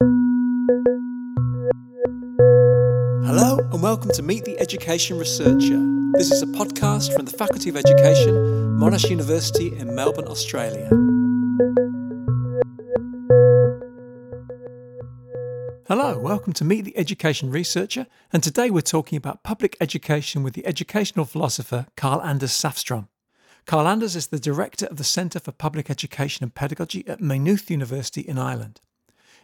Hello, and welcome to Meet the Education Researcher. This is a podcast from the Faculty of Education, Monash University in Melbourne, Australia. Hello, welcome to Meet the Education Researcher, and today we're talking about public education with the educational philosopher Carl Anders Safstrom. Carl Anders is the director of the Centre for Public Education and Pedagogy at Maynooth University in Ireland.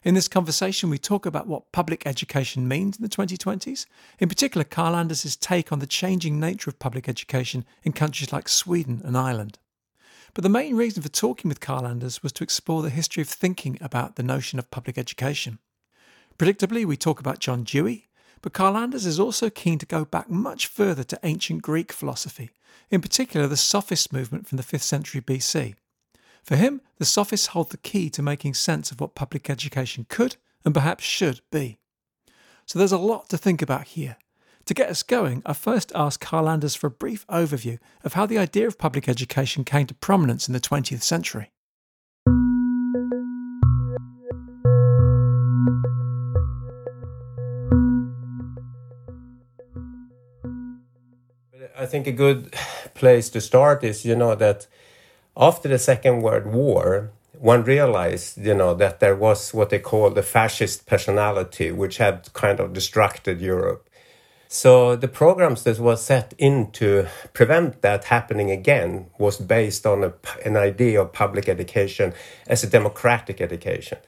In this conversation, we talk about what public education means in the 2020s, in particular, Carl Anders' take on the changing nature of public education in countries like Sweden and Ireland. But the main reason for talking with Carl Anders was to explore the history of thinking about the notion of public education. Predictably, we talk about John Dewey, but Carl Anders is also keen to go back much further to ancient Greek philosophy, in particular the Sophist movement from the 5th century BC. For him, the Sophists hold the key to making sense of what public education could and perhaps should be. So there's a lot to think about here. To get us going, I first asked Carl Anders for a brief overview of how the idea of public education came to prominence in the 20th century. I think a good place to start is, you know, that after the Second World War, one realized, you know, that there was what they call the fascist personality, which had kind of destructed Europe. So the programs that was set in to prevent that happening again was based on a, an idea of public education as a democratic education.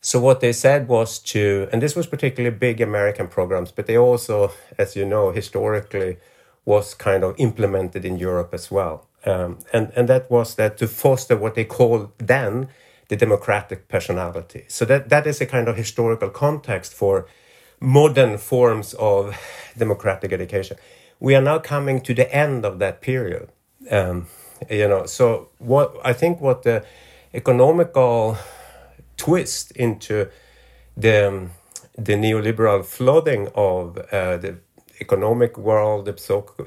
So what they said was to, and this was particularly big American programs, but they also, as you know, historically was kind of implemented in Europe as well. Um, and, and that was that to foster what they called then the democratic personality. So that, that is a kind of historical context for modern forms of democratic education. We are now coming to the end of that period. Um, you know, so what I think what the economical twist into the the neoliberal flooding of uh, the economic world, the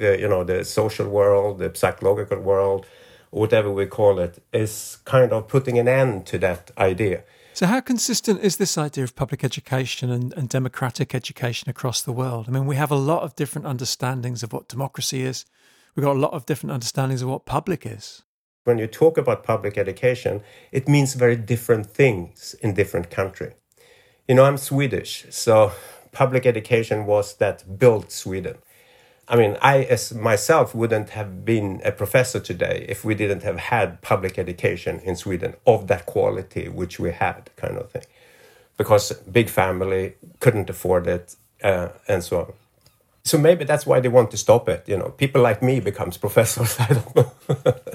uh, you know the social world, the psychological world, whatever we call it, is kind of putting an end to that idea. So, how consistent is this idea of public education and, and democratic education across the world? I mean, we have a lot of different understandings of what democracy is. We've got a lot of different understandings of what public is. When you talk about public education, it means very different things in different countries. You know, I'm Swedish, so public education was that built Sweden. I mean, I as myself wouldn't have been a professor today if we didn't have had public education in Sweden of that quality which we had, kind of thing. Because big family couldn't afford it, uh, and so on. So maybe that's why they want to stop it. You know, people like me becomes professors. I don't know.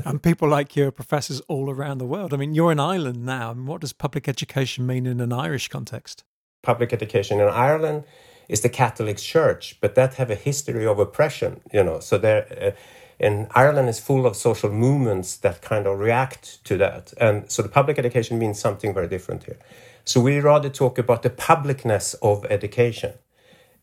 and people like you are professors all around the world. I mean, you're in Ireland now. I mean, what does public education mean in an Irish context? Public education in Ireland is the Catholic Church, but that have a history of oppression, you know. So there, uh, in Ireland is full of social movements that kind of react to that, and so the public education means something very different here. So we rather talk about the publicness of education,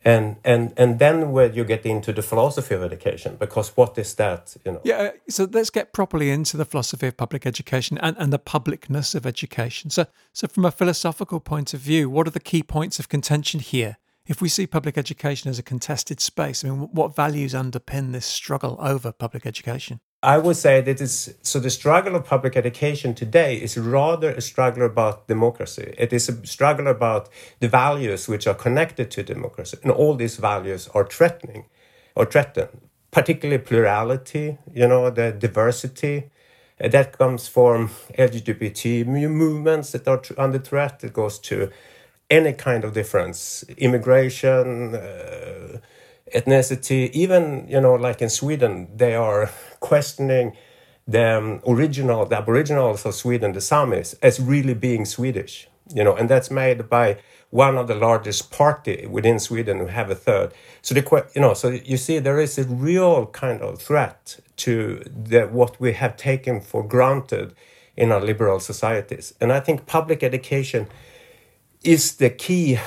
and and and then where you get into the philosophy of education because what is that you know? Yeah uh, so let's get properly into the philosophy of public education and, and the publicness of education. So so from a philosophical point of view what are the key points of contention here? If we see public education as a contested space i mean what values underpin this struggle over public education I would say that it's so the struggle of public education today is rather a struggle about democracy. It is a struggle about the values which are connected to democracy, and all these values are threatening or threatened, particularly plurality, you know, the diversity. Uh, that comes from LGBT movements that are under threat. It goes to any kind of difference, immigration. Uh, ethnicity. Even you know, like in Sweden, they are questioning the um, original, the Aboriginals of Sweden, the Samis, as really being Swedish. You know, and that's made by one of the largest party within Sweden who have a third. So the you know, so you see, there is a real kind of threat to the, what we have taken for granted in our liberal societies, and I think public education is the key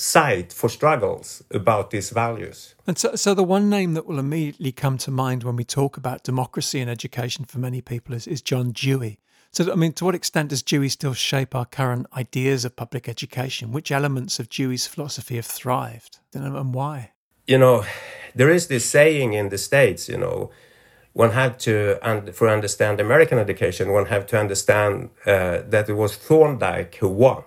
site for struggles about these values. And so, so the one name that will immediately come to mind when we talk about democracy and education for many people is, is John Dewey. So, I mean, to what extent does Dewey still shape our current ideas of public education? Which elements of Dewey's philosophy have thrived and why? You know, there is this saying in the States, you know, one had to, and for understand American education, one had to understand uh, that it was Thorndike who won.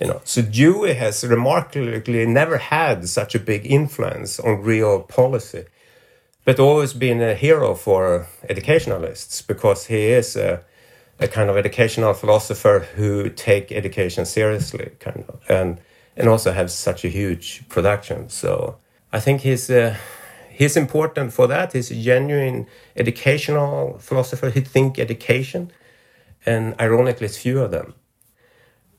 You know, so Dewey has remarkably never had such a big influence on real policy, but always been a hero for educationalists because he is a, a kind of educational philosopher who take education seriously, kind of, and and also have such a huge production. So I think he's. Uh, he's important for that. He's a genuine educational philosopher. He think education, and ironically, it's few of them.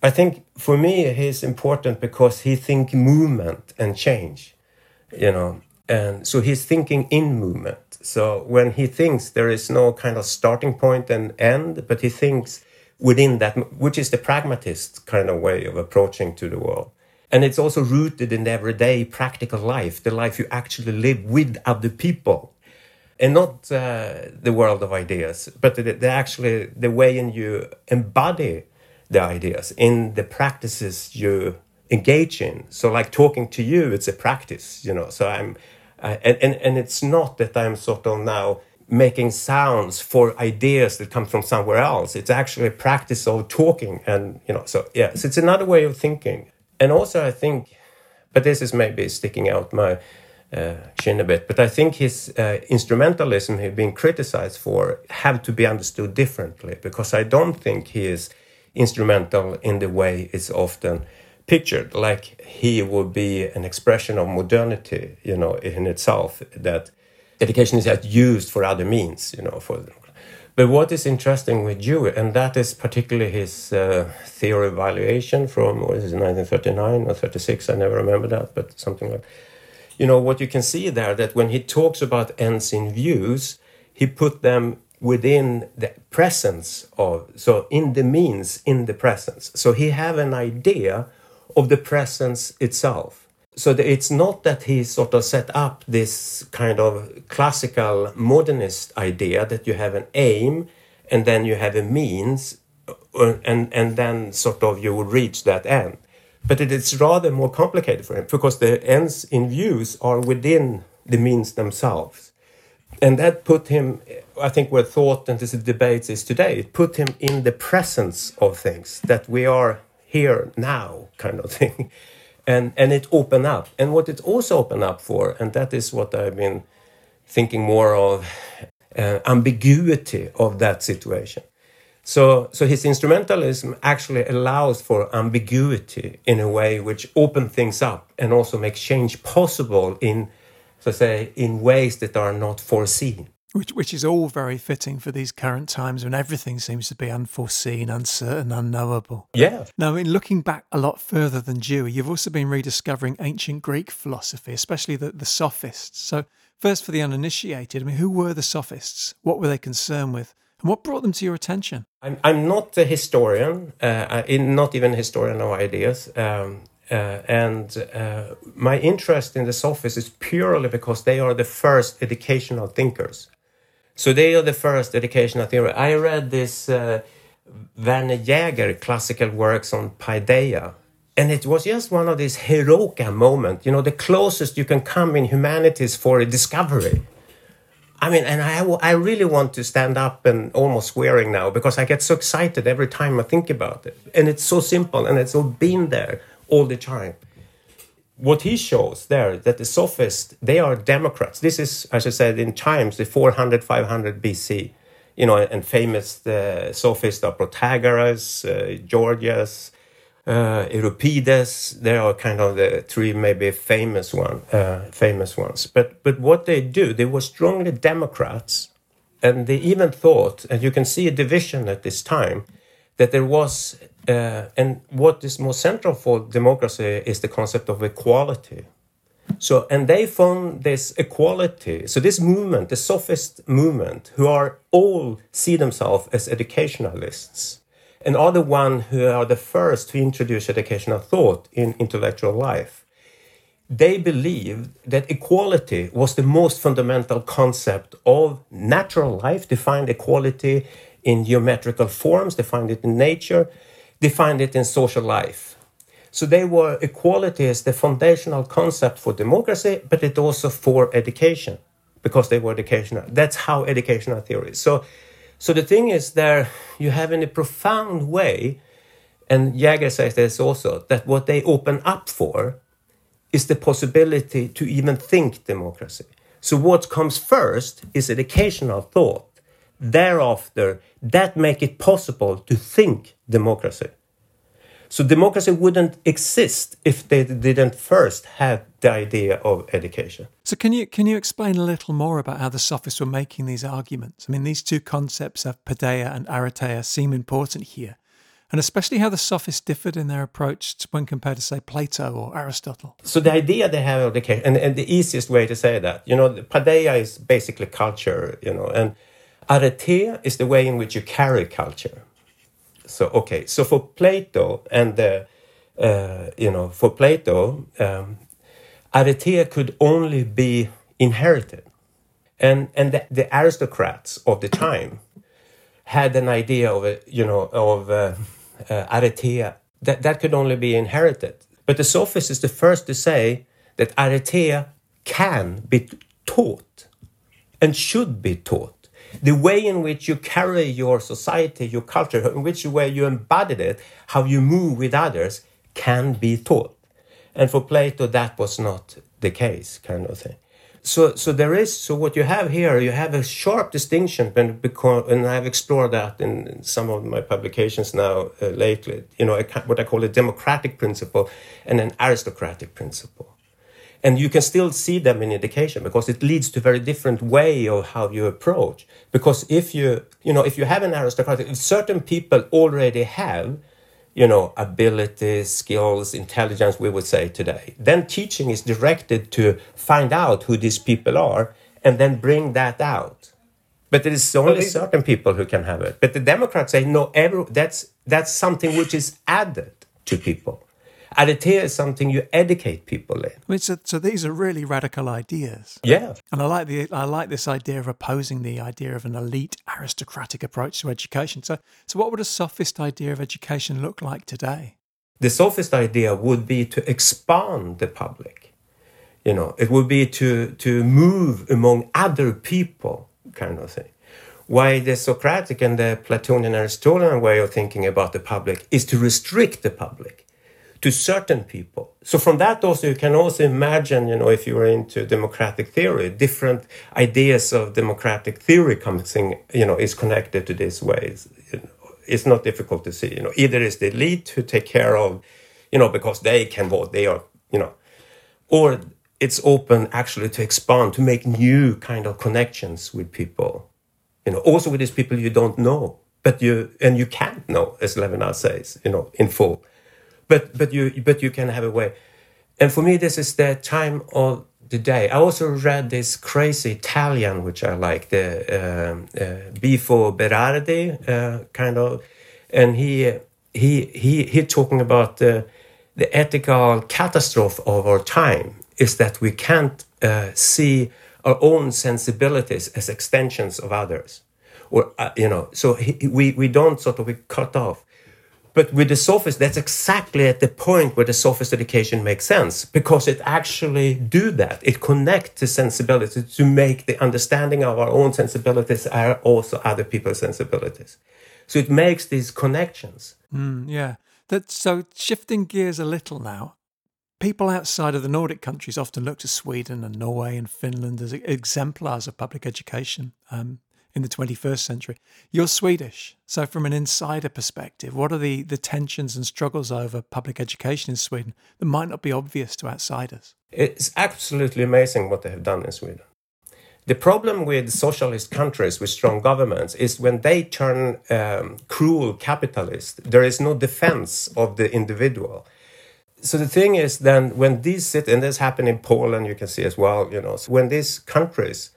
I think for me, he's important because he think movement and change, you know, and so he's thinking in movement. So when he thinks, there is no kind of starting point and end, but he thinks within that, which is the pragmatist kind of way of approaching to the world. And it's also rooted in the everyday practical life, the life you actually live with other people. And not uh, the world of ideas, but the, the actually the way in you embody the ideas in the practices you engage in. So, like talking to you, it's a practice, you know. So I'm, uh, and, and and it's not that I'm sort of now making sounds for ideas that come from somewhere else. It's actually a practice of talking, and you know. So yes, it's another way of thinking and also I think, but this is maybe sticking out my uh, chin a bit, but I think his uh, instrumentalism he's been criticized for have to be understood differently because I don't think he is instrumental in the way it's often pictured, like he would be an expression of modernity, you know, in itself that education is used for other means, you know, for but what is interesting with Dewey, and that is particularly his uh, theory evaluation from, what is it, 1939 or 36, I never remember that, but something like You know, what you can see there, that when he talks about ends in views, he put them within the presence of, so in the means, in the presence. So he have an idea of the presence itself. So it's not that he sort of set up this kind of classical modernist idea that you have an aim and then you have a means uh, and and then sort of you will reach that end. But it is rather more complicated for him because the ends in views are within the means themselves. And that put him i think where thought and this debate is today it put him in the presence of things that we are here now kind of thing. And and it opened up. And what it also opened up for and that is what i've been thinking more of uh, ambiguity of that situation. So so his instrumentalism actually allows for ambiguity in a way which open things up and also makes change possible in so say in ways that are not foreseen which, which is all very fitting for these current times when everything seems to be unforeseen, uncertain, unknowable. Yeah. Now, in looking back a lot further than Dewey, you've also been rediscovering ancient Greek philosophy, especially the, the sophists. So, first for the uninitiated, I mean, who were the sophists? What were they concerned with? And what brought them to your attention? I'm, I'm not a historian, uh, not even a historian of ideas. Um, uh, and uh, my interest in the sophists is purely because they are the first educational thinkers. So they are the first educational theory. I read this uh, Werner Jaeger classical works on Paideia. And it was just one of these heroic moments, you know, the closest you can come in humanities for a discovery. I mean, and I, I really want to stand up and almost swearing now because I get so excited every time I think about it. And it's so simple and it's all been there all the time what he shows there that the sophists they are democrats. This is as i said in times the 400 500 bc you know and famous the sophists are protagoras uh, gorgias uh, euripides. They are kind of the three maybe famous one uh, famous ones. But but what they do they were strongly democrats and they even thought and you can see a division at this time that there was uh, and what is more central for democracy is the concept of equality. So, and they found this equality. So, this movement, the sophist movement, who are all see themselves as educationalists and are the one who are the first to introduce educational thought in intellectual life. They believed that equality was the most fundamental concept of natural life, defined equality in geometrical forms, they find it in nature, they find it in social life. So they were equality as the foundational concept for democracy, but it also for education, because they were educational. That's how educational theory is. So, so the thing is there you have in a profound way, and Jäger says this also, that what they open up for is the possibility to even think democracy. So what comes first is educational thought. Thereafter, that make it possible to think democracy. So democracy wouldn't exist if they didn't first have the idea of education. So can you can you explain a little more about how the sophists were making these arguments? I mean, these two concepts of paideia and arete seem important here, and especially how the sophists differed in their approach when compared to, say, Plato or Aristotle. So the idea they have of education, and, and the easiest way to say that, you know, paideia is basically culture, you know, and arete is the way in which you carry culture. So okay, so for Plato and the, uh, you know, for Plato, um, arete could only be inherited, and and the, the, aristocrats of the time had an idea of a, you know of uh, uh, arete that that could only be inherited. But the sophist is the first to say that arete can be taught and should be taught the way in which you carry your society, your culture, in which way you embodied it, how you move with others, can be taught. And for Plato, that was not the case, kind of thing. So, so there is. So what you have here, you have a sharp distinction, and because, and I've explored that in some of my publications now uh, lately. You know, what I call a democratic principle and an aristocratic principle and you can still see them in education because it leads to a very different way of how you approach. Because if you you know if you have an aristocratic if certain people already have you know abilities skills intelligence we would say today then teaching is directed to find out who these people are and then bring that out. But it is only certain people who can have it. But the democrats say no every, that's that's something which is added to people Arete is something you educate people in. I mean, so, so these are really radical ideas. Yeah. And I like the I like this idea of opposing the idea of an elite aristocratic approach to education. So so what would a sophist idea of education look like today? The sophist idea would be to expand the public. You know, it would be to to move among other people, kind of thing. Why the Socratic and the Platonian Aristotelian way of thinking about the public is to restrict the public to certain people. So from that also you can also imagine, you know, if you are into democratic theory, different ideas of democratic theory coming, you know, is connected to these ways. You know, it's not difficult to see, you know, either is the elite who take care of, you know, because they can vote, they are, you know, or it's open actually to expand, to make new kind of connections with people, you know, also with these people you don't know, but you, and you can't know, as Levinas says, you know, in full but but you but you can have a way. And for me, this is the time of the day. I also read this crazy Italian, which I like, the um, uh, Bifo Berardi, uh, kind of, and he he he he talking about the the ethical catastrophe of our time is that we can't uh, see our own sensibilities as extensions of others, or uh, you know, so he, we we don't sort of we cut off. But with the sophist, that's exactly at the point where the sophist education makes sense because it actually do that. It connect the sensibility to make the understanding of our own sensibilities are also other people's sensibilities. So it makes these connections. Mm, yeah. That so shifting gears a little now. People outside of the Nordic countries often look to Sweden and Norway and Finland as exemplars of public education. Um, in the 21st century. You're Swedish. So, from an insider perspective, what are the, the tensions and struggles over public education in Sweden that might not be obvious to outsiders? It's absolutely amazing what they have done in Sweden. The problem with socialist countries with strong governments is when they turn um, cruel capitalist, there is no defense of the individual. So the thing is, then when these sit, and this happened in Poland, you can see as well, you know, so when these countries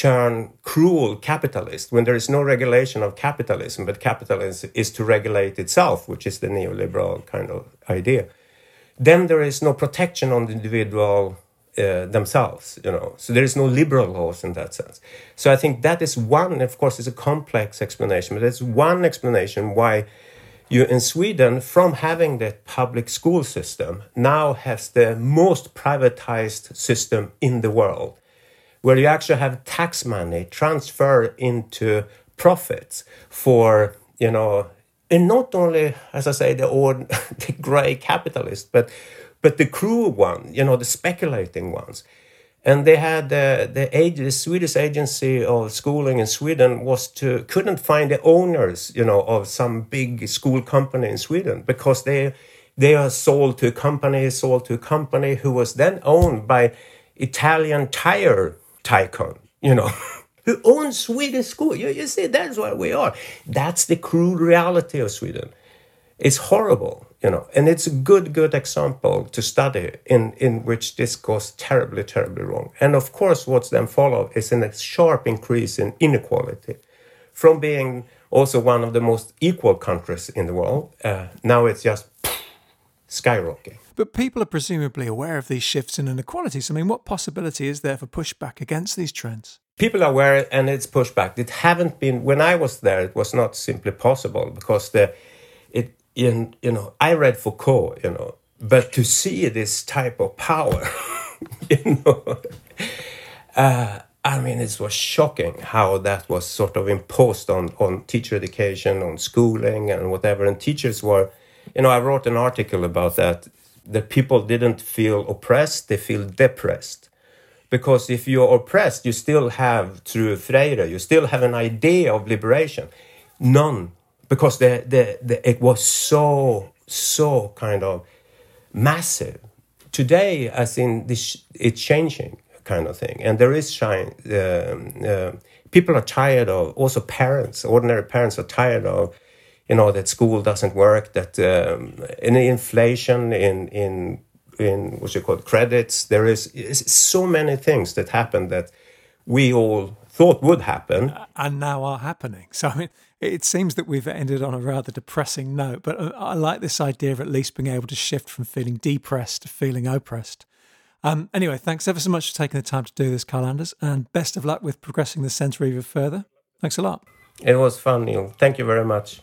turn cruel capitalist when there is no regulation of capitalism, but capitalism is to regulate itself, which is the neoliberal kind of idea. Then there is no protection on the individual uh, themselves, you know. So there is no liberal laws in that sense. So I think that is one, of course, it's a complex explanation, but it's one explanation why you in Sweden, from having the public school system, now has the most privatized system in the world, where you actually have tax money transfer into profits for, you know, and not only, as I say, the old, the grey capitalist, but but the cruel one, you know, the speculating ones. And they had uh, the age, the Swedish agency of schooling in Sweden was to couldn't find the owners, you know, of some big school company in Sweden because they they are sold to a company, sold to a company who was then owned by Italian tire tycoon, you know. who owns Swedish school. You, you see, that's where we are. That's the cruel reality of Sweden. It's horrible, you know, and it's a good, good example to study in, in which this goes terribly, terribly wrong. And of course, what's then followed is a sharp increase in inequality from being also one of the most equal countries in the world. Uh, now it's just skyrocketing. But people are presumably aware of these shifts in inequalities. I mean, what possibility is there for pushback against these trends? People are aware and it's pushback. It haven't been, when I was there, it was not simply possible because the it in you know I read Foucault, you know, but to see this type of power, you know, uh, I mean, it was shocking how that was sort of imposed on on teacher education, on schooling, and whatever. And teachers were, you know, I wrote an article about that. That people didn't feel oppressed; they feel depressed. Because if you're oppressed, you still have, through Freire, you still have an idea of liberation. None because the, the, the, it was so, so kind of massive. Today, as in this, it's changing kind of thing. And there is shine. Um, uh, people are tired of, also parents, ordinary parents are tired of, you know, that school doesn't work, that um, in inflation, in, in, in what's it called, credits, there is so many things that happen that we all thought would happen. And now are happening. So, I mean, it seems that we've ended on a rather depressing note, but uh, I like this idea of at least being able to shift from feeling depressed to feeling oppressed. Um, anyway, thanks ever so much for taking the time to do this, Carl Anders, and best of luck with progressing the centre even further. Thanks a lot. It was fun, Neil. Thank you very much.